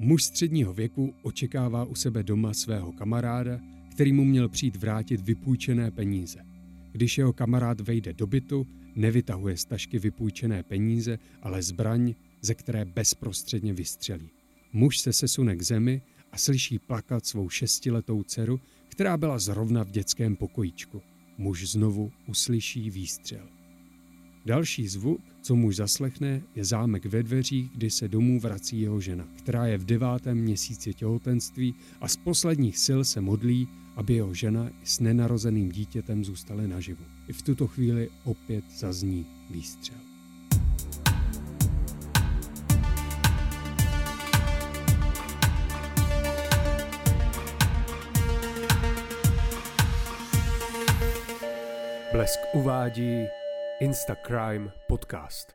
Muž středního věku očekává u sebe doma svého kamaráda, který mu měl přijít vrátit vypůjčené peníze. Když jeho kamarád vejde do bytu, nevytahuje z tašky vypůjčené peníze, ale zbraň, ze které bezprostředně vystřelí. Muž se sesune k zemi a slyší plakat svou šestiletou dceru, která byla zrovna v dětském pokojíčku. Muž znovu uslyší výstřel. Další zvuk, co muž zaslechne, je zámek ve dveřích, kdy se domů vrací jeho žena, která je v devátém měsíci těhotenství a z posledních sil se modlí, aby jeho žena s nenarozeným dítětem zůstaly naživu. I v tuto chvíli opět zazní výstřel. Blesk uvádí Instacrime podcast.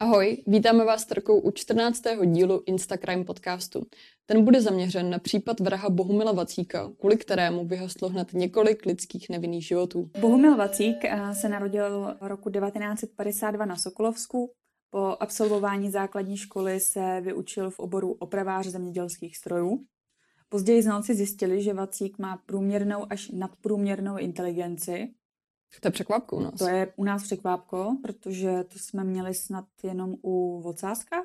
Ahoj, vítáme vás Tarkou u 14. dílu Instacrime podcastu. Ten bude zaměřen na případ vraha Bohumila Vacíka, kvůli kterému vyhaslo hned několik lidských nevinných životů. Bohumil Vacík eh, se narodil v roku 1952 na Sokolovsku. Po absolvování základní školy se vyučil v oboru opravář zemědělských strojů. Později znalci zjistili, že Vacík má průměrnou až nadprůměrnou inteligenci to je překvapko u nás. To je u nás překvapko, protože to jsme měli snad jenom u Vocáska.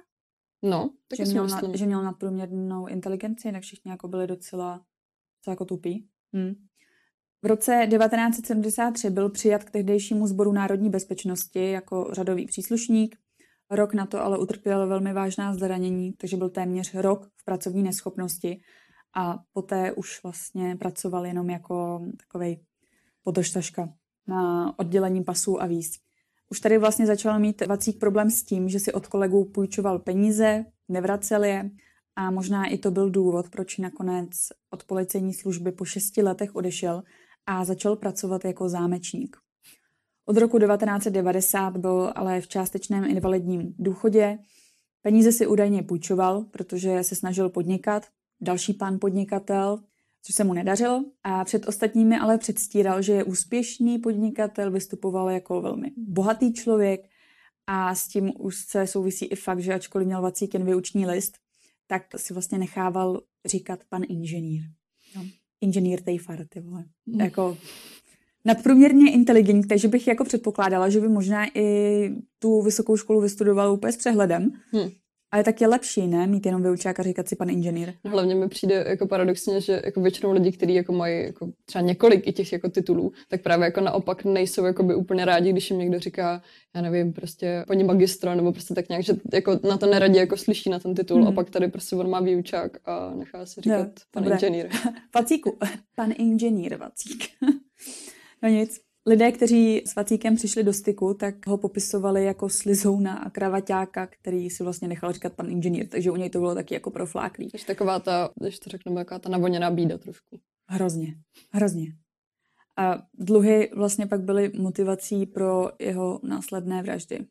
No, tak že měl, na, že měl nadprůměrnou inteligenci, jinak všichni jako byli docela, docela jako tupí. Hm. V roce 1973 byl přijat k tehdejšímu sboru národní bezpečnosti jako řadový příslušník. Rok na to ale utrpěl velmi vážná zranění, takže byl téměř rok v pracovní neschopnosti a poté už vlastně pracoval jenom jako takovej podoštaška na oddělení pasů a víz. Už tady vlastně začal mít Vacík problém s tím, že si od kolegů půjčoval peníze, nevracel je a možná i to byl důvod, proč nakonec od policejní služby po šesti letech odešel a začal pracovat jako zámečník. Od roku 1990 byl ale v částečném invalidním důchodě. Peníze si údajně půjčoval, protože se snažil podnikat. Další pán podnikatel což se mu nedařilo. A před ostatními ale předstíral, že je úspěšný podnikatel, vystupoval jako velmi bohatý člověk a s tím už se souvisí i fakt, že ačkoliv měl vacík jen vyuční list, tak si vlastně nechával říkat pan inženýr. No. Inženýr Tejfar, ty vole. Mm. Jako nadprůměrně inteligentní, takže bych jako předpokládala, že by možná i tu vysokou školu vystudoval úplně s přehledem. Hmm. Ale tak je lepší, ne? Mít jenom vyučák a říkat si pan inženýr. No, hlavně mi přijde jako paradoxně, že jako většinou lidi, kteří jako mají jako třeba několik i těch jako titulů, tak právě jako naopak nejsou jako by úplně rádi, když jim někdo říká, já nevím, prostě paní magistro, nebo prostě tak nějak, že jako na to neradě jako slyší na ten titul hmm. a pak tady prostě on má výučák a nechá si říkat no, pan dobré. inženýr. Vacíku, pan inženýr Vacík. no nic. Lidé, kteří s Vacíkem přišli do styku, tak ho popisovali jako slizouna a kravaťáka, který si vlastně nechal říkat pan inženýr, takže u něj to bylo taky jako profláklý. Takže taková ta, když to řekneme, jaká ta navoněná bída trošku. Hrozně, hrozně. A dluhy vlastně pak byly motivací pro jeho následné vraždy.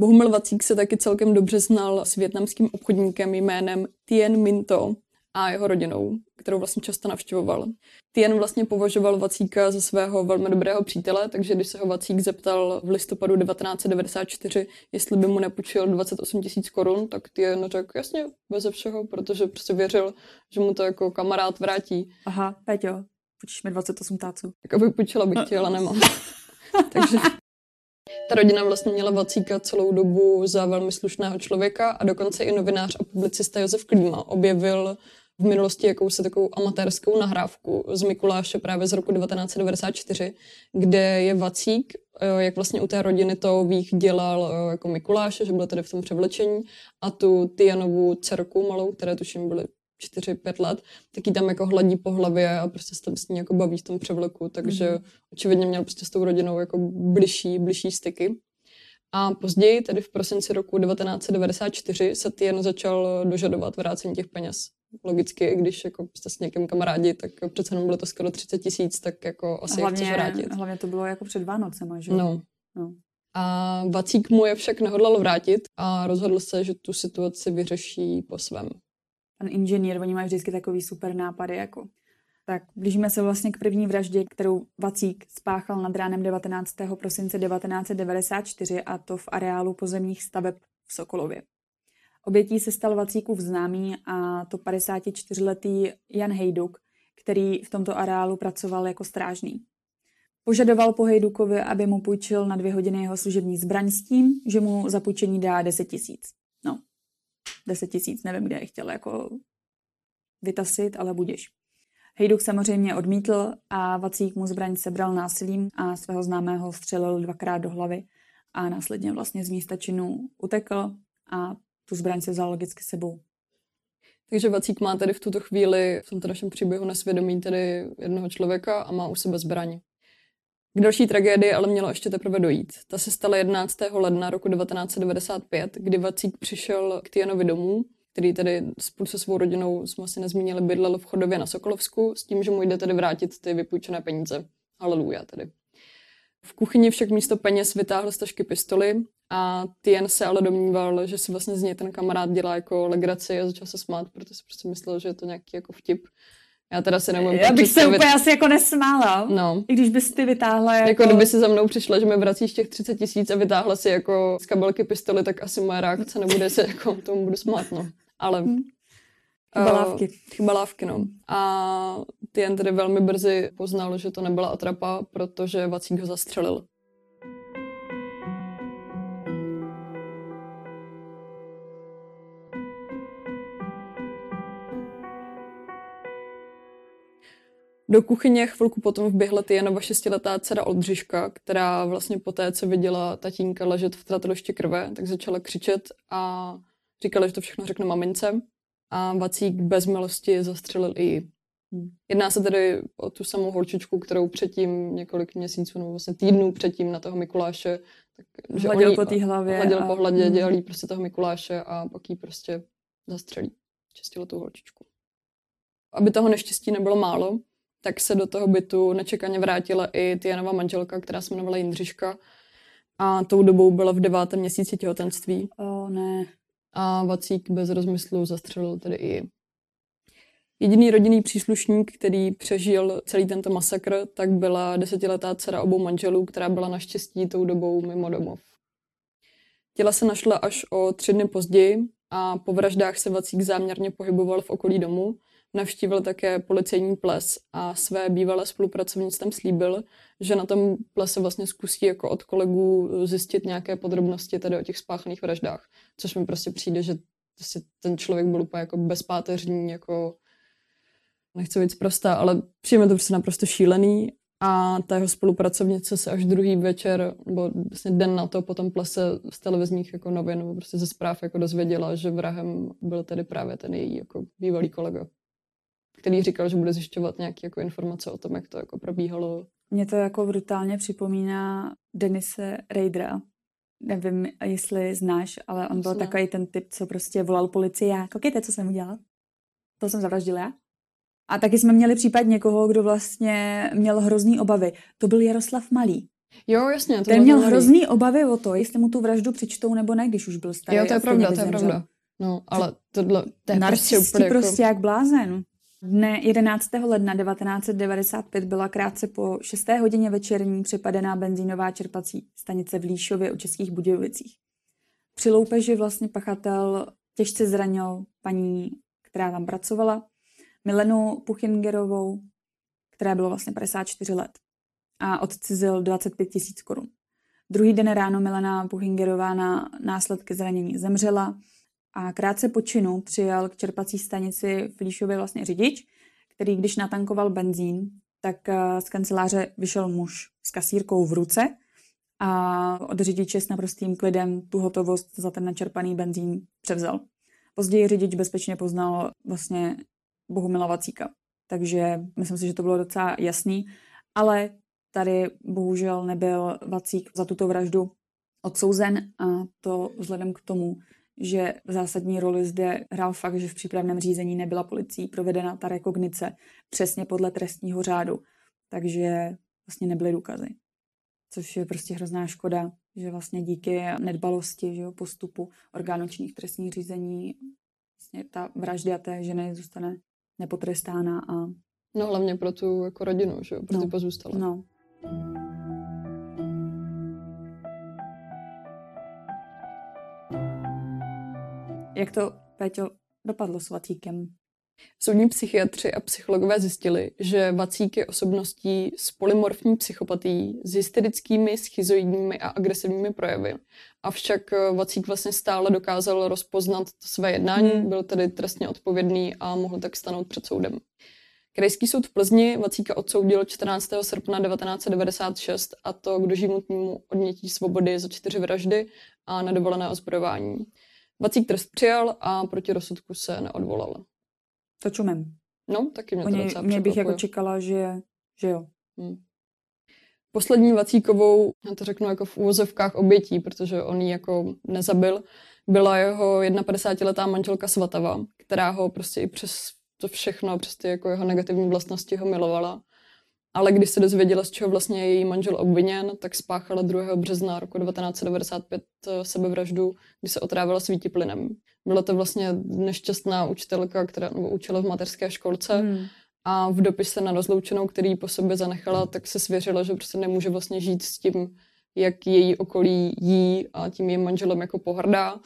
Bohumil Vacík se taky celkem dobře znal s větnamským obchodníkem jménem Tien Minto a jeho rodinou, kterou vlastně často navštěvoval. Tien vlastně považoval Vacíka za svého velmi dobrého přítele, takže když se ho Vacík zeptal v listopadu 1994, jestli by mu nepůjčil 28 tisíc korun, tak Tien řekl jasně, bez všeho, protože prostě věřil, že mu to jako kamarád vrátí. Aha, Peťo, půjčíš mi 28 táců. Tak aby půjčila bych ti, ale nemám. takže ta rodina vlastně měla Vacíka celou dobu za velmi slušného člověka a dokonce i novinář a publicista Josef Klíma objevil v minulosti jakousi takovou amatérskou nahrávku z Mikuláše právě z roku 1994, kde je Vacík, eh, jak vlastně u té rodiny to vých dělal eh, jako Mikuláše, že byl tady v tom převlečení a tu Tianovu dcerku malou, které tuším byly 4-5 let, tak ji tam jako hladí po hlavě a prostě se tam s ní jako baví v tom převleku, takže mm-hmm. očividně měl prostě s tou rodinou jako bližší, bližší styky. A později, tedy v prosinci roku 1994, se Tien začal dožadovat vrácení těch peněz. Logicky, když jako jste s někým kamarádi, tak přece jenom bylo to skoro 30 tisíc, tak jako asi hlavně, je chceš vrátit. Hlavně to bylo jako před Vánocema, že? No. no. A Vacík mu je však nehodlal vrátit a rozhodl se, že tu situaci vyřeší po svém pan inženýr, oni mají vždycky takový super nápady, jako Tak blížíme se vlastně k první vraždě, kterou Vacík spáchal nad ránem 19. prosince 1994 a to v areálu pozemních staveb v Sokolově. Obětí se stal Vacíkův známý a to 54-letý Jan Hejduk, který v tomto areálu pracoval jako strážný. Požadoval po Hejdukovi, aby mu půjčil na dvě hodiny jeho služební zbraň s tím, že mu za půjčení dá 10 tisíc. No, 10 tisíc, nevím, kde je chtěl jako vytasit, ale budeš. Hejduk samozřejmě odmítl a Vacík mu zbraň sebral násilím a svého známého střelil dvakrát do hlavy a následně vlastně z místa činu utekl a tu zbraň se vzal logicky sebou. Takže Vacík má tedy v tuto chvíli v tomto našem příběhu na svědomí tedy jednoho člověka a má u sebe zbraň. K další tragédii ale mělo ještě teprve dojít. Ta se stala 11. ledna roku 1995, kdy Vacík přišel k Tianovi domů, který tedy spolu se svou rodinou, jsme asi nezmínili, bydlel v chodově na Sokolovsku, s tím, že mu jde tedy vrátit ty vypůjčené peníze. Haleluja tedy. V kuchyni však místo peněz vytáhl z tašky pistoli a Tien se ale domníval, že si vlastně z něj ten kamarád dělá jako legraci a začal se smát, protože si prostě myslel, že je to nějaký jako vtip. Já teda si nemůžu Já bych se úplně asi jako nesmála, no. i když bys ty vytáhla jako... jako... kdyby si za mnou přišla, že mi vracíš těch 30 tisíc a vytáhla si jako z kabelky pistoli, tak asi moje reakce nebude se jako tomu budu smát, no. Ale... Hmm. Chyba lávky. Uh, chyba lávky, no. A Tien tedy velmi brzy poznal, že to nebyla atrapa, protože Vacík ho zastřelil. Do kuchyně chvilku potom vběhla Tijanova šestiletá dcera Oldřiška, která vlastně poté, co viděla tatínka ležet v tratoloště krve, tak začala křičet a říkala, že to všechno řekne mamince. A Vacík bez milosti zastřelil i ji. Jedná se tedy o tu samou holčičku, kterou předtím několik měsíců nebo vlastně týdnů předtím na toho Mikuláše tak, že hladil po té hlavě. Hladil a... po hladě, hmm. dělali prostě toho Mikuláše a pak jí prostě zastřelí. Čistilo tu holčičku. Aby toho neštěstí nebylo málo, tak se do toho bytu nečekaně vrátila i Tianova manželka, která se jmenovala Jindřiška. A tou dobou byla v devátém měsíci těhotenství. O oh, ne. A Vacík bez rozmyslu zastřelil tedy i Jediný rodinný příslušník, který přežil celý tento masakr, tak byla desetiletá dcera obou manželů, která byla naštěstí tou dobou mimo domov. Těla se našla až o tři dny později a po vraždách se Vacík záměrně pohyboval v okolí domu, Navštívil také policejní ples a své bývalé spolupracovnic tam slíbil, že na tom plese vlastně zkusí jako od kolegů zjistit nějaké podrobnosti tady o těch spáchaných vraždách. Což mi prostě přijde, že prostě ten člověk byl úplně jako bezpáteřní, jako nechci být prostá, ale přijme to prostě naprosto šílený a ta jeho spolupracovnice se až druhý večer, nebo vlastně den na to potom plese z televizních jako novin, nebo prostě ze zpráv jako dozvěděla, že vrahem byl tedy právě ten její jako bývalý kolega který říkal, že bude zjišťovat nějaké jako informace o tom, jak to jako probíhalo. Mě to jako brutálně připomíná Denise Raidera. Nevím, jestli znáš, ale on byl Zná. takový ten typ, co prostě volal policii a koukejte, co jsem udělal. To jsem zavraždil já. A taky jsme měli případ někoho, kdo vlastně měl hrozný obavy. To byl Jaroslav Malý. Jo, jasně. To Ten měl hrozný obavy o to, jestli mu tu vraždu přečtou nebo ne, když už byl starý. Jo, to je pravda, to je pravda. No, ale tohle, to je prostě úplně jako... prostě jak blázen. Dne 11. ledna 1995 byla krátce po 6. hodině večerní přepadená benzínová čerpací stanice v Líšově u Českých Budějovicích. Při loupeži vlastně pachatel těžce zranil paní, která tam pracovala, Milenu Puchingerovou, která bylo vlastně 54 let a odcizil 25 tisíc korun. Druhý den ráno Milena Puchingerová na následky zranění zemřela a krátce po činu přijel k čerpací stanici v Líšově vlastně řidič, který když natankoval benzín, tak eh, z kanceláře vyšel muž s kasírkou v ruce a od řidiče s naprostým klidem tu hotovost za ten načerpaný benzín převzal. Později řidič bezpečně poznal vlastně Bohumila Vacíka. Takže myslím si, že to bylo docela jasný, ale tady bohužel nebyl Vacík za tuto vraždu odsouzen a to vzhledem k tomu, že v zásadní roli zde hrál fakt, že v přípravném řízení nebyla policií provedena ta rekognice přesně podle trestního řádu, takže vlastně nebyly důkazy. Což je prostě hrozná škoda, že vlastně díky nedbalosti že jo, postupu orgánočních trestních řízení vlastně ta vražda té ženy zůstane nepotrestána a No hlavně pro tu jako rodinu, že jo, pro no. ty pozůstalé. No. Jak to, Péťo, dopadlo s Vacíkem? Soudní psychiatři a psychologové zjistili, že Vacík je osobností s polymorfní psychopatí, s hysterickými, schizoidními a agresivními projevy. Avšak eh, Vacík vlastně stále dokázal rozpoznat své jednání, hmm. byl tedy trestně odpovědný a mohl tak stanout před soudem. Krajský soud v Plzni Vacíka odsoudil 14. srpna 1996 a to k doživotnímu odnětí svobody za čtyři vraždy a nedovolené ozbrojování. Vacík trest přijal a proti rozsudku se neodvolal. To čumem. No, taky mě to Oni, docela mě bych jako čekala, že, že jo. Hmm. Poslední Vacíkovou, já to řeknu jako v úvozovkách obětí, protože on ji jako nezabil, byla jeho 51-letá manželka Svatava, která ho prostě i přes to všechno, přes ty jako jeho negativní vlastnosti ho milovala. Ale když se dozvěděla, z čeho vlastně je její manžel obviněn, tak spáchala 2. března roku 1995 sebevraždu, kdy se otrávila svítiplynem. Byla to vlastně nešťastná učitelka, která nebo učila v mateřské školce Hmm. a v dopise na rozloučenou, který po sobě zanechala, tak se svěřila, že prostě nemůže vlastně žít s tím, jak její okolí jí a tím jejím manželem jako pohrdá.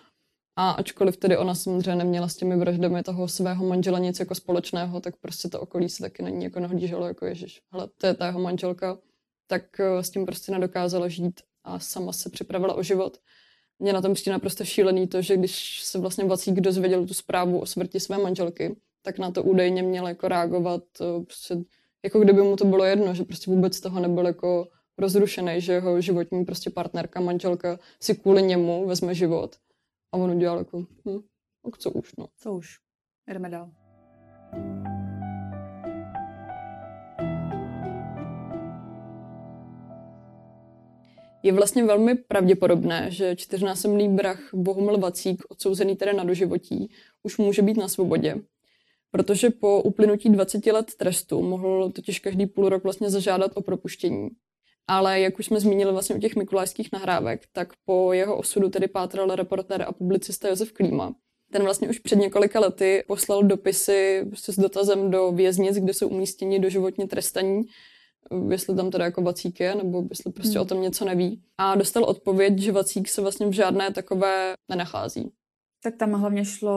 A ačkoliv tedy ona samozřejmě neměla s těmi vraždami toho svého manžela nic jako společného, tak prostě to okolí se taky na ní jako nahlíželo, jako ježiš, hele, to je ta jeho manželka, tak eh, s tím prostě nedokázala žít a sama se připravila o život. Mě na tom přijde naprosto šílený to, že když se vlastně Vacík dozvěděl tu zprávu o smrti své manželky, tak na to údajně měl jako reagovat, eh, prostě, jako kdyby mu to bylo jedno, že prostě vůbec toho nebyl jako rozrušený, že jeho životní prostě partnerka, manželka si kvůli němu vezme život. A on udělal jako, hm, tak co už, no. Co už? Jdeme dál. Je vlastně velmi pravděpodobné, že čtyřnásobný brach Bohumil Vacík, odsouzený tedy na doživotí, už může být na svobodě. Protože po uplynutí 20 let trestu mohl totiž každý půl rok vlastně zažádat o propuštění. Ale jak už jsme zmínili vlastně u těch mikulajských nahrávek, tak po jeho osudu tedy pátral reportér a publicista Josef Klíma. Ten vlastně už před několika lety poslal dopisy prostě s dotazem do věznic, kde jsou umístěni doživotně trestaní, jestli tam teda jako Vacík je, nebo jestli prostě Hmm. o tom něco neví. A dostal odpověď, že Vacík se vlastně v žádné takové nenachází. Tak tam hlavně šlo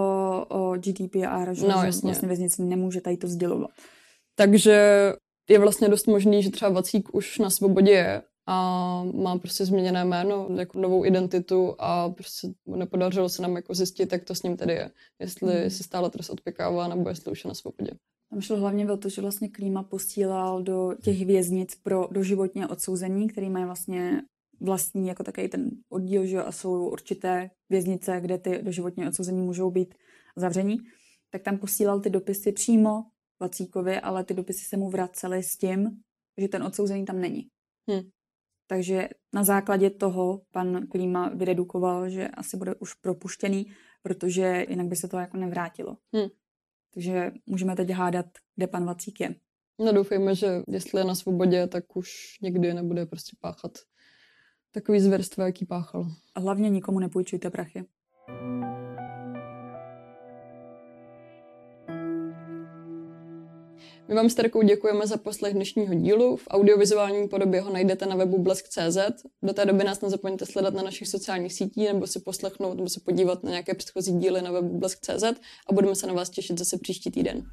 o GDPR, že, No, jasně. vlastně věznice nemůže tady to sdělovat. Takže je vlastně dost možný, že třeba Vacík už na svobodě je a má prostě změněné jméno, jako novou identitu a prostě nepodařilo se nám jako zjistit, jak to s ním tedy je. Jestli Hmm. si stále trest odpěkává, nebo jestli už je na svobodě. Tam šlo hlavně o to, že vlastně Klíma posílal do těch věznic pro doživotně odsouzení, který mají vlastně vlastní jako takový ten oddíl, že a jsou určité věznice, kde ty doživotně odsouzení můžou být zavření, tak tam posílal ty dopisy přímo Vacíkovi, ale ty dopisy se mu vracely s tím, že ten odsouzený tam není. Hm. Takže na základě toho pan Klíma vydedukoval, že asi bude už propuštěný, protože jinak by se to jako nevrátilo. Hm. Takže můžeme teď hádat, kde pan Vacík je. No doufejme, že jestli je na svobodě, tak už nikdy nebude prostě páchat takový zvěrstva, jaký páchal. A hlavně nikomu nepůjčujte prachy. My vám s Terkou děkujeme za poslech dnešního dílu. V audiovizuální podobě ho najdete na webu blesk.cz. Do té doby nás nezapomeňte sledovat na našich sociálních sítích nebo si poslechnout nebo se podívat na nějaké předchozí díly na webu blesk.cz a budeme se na vás těšit zase příští týden.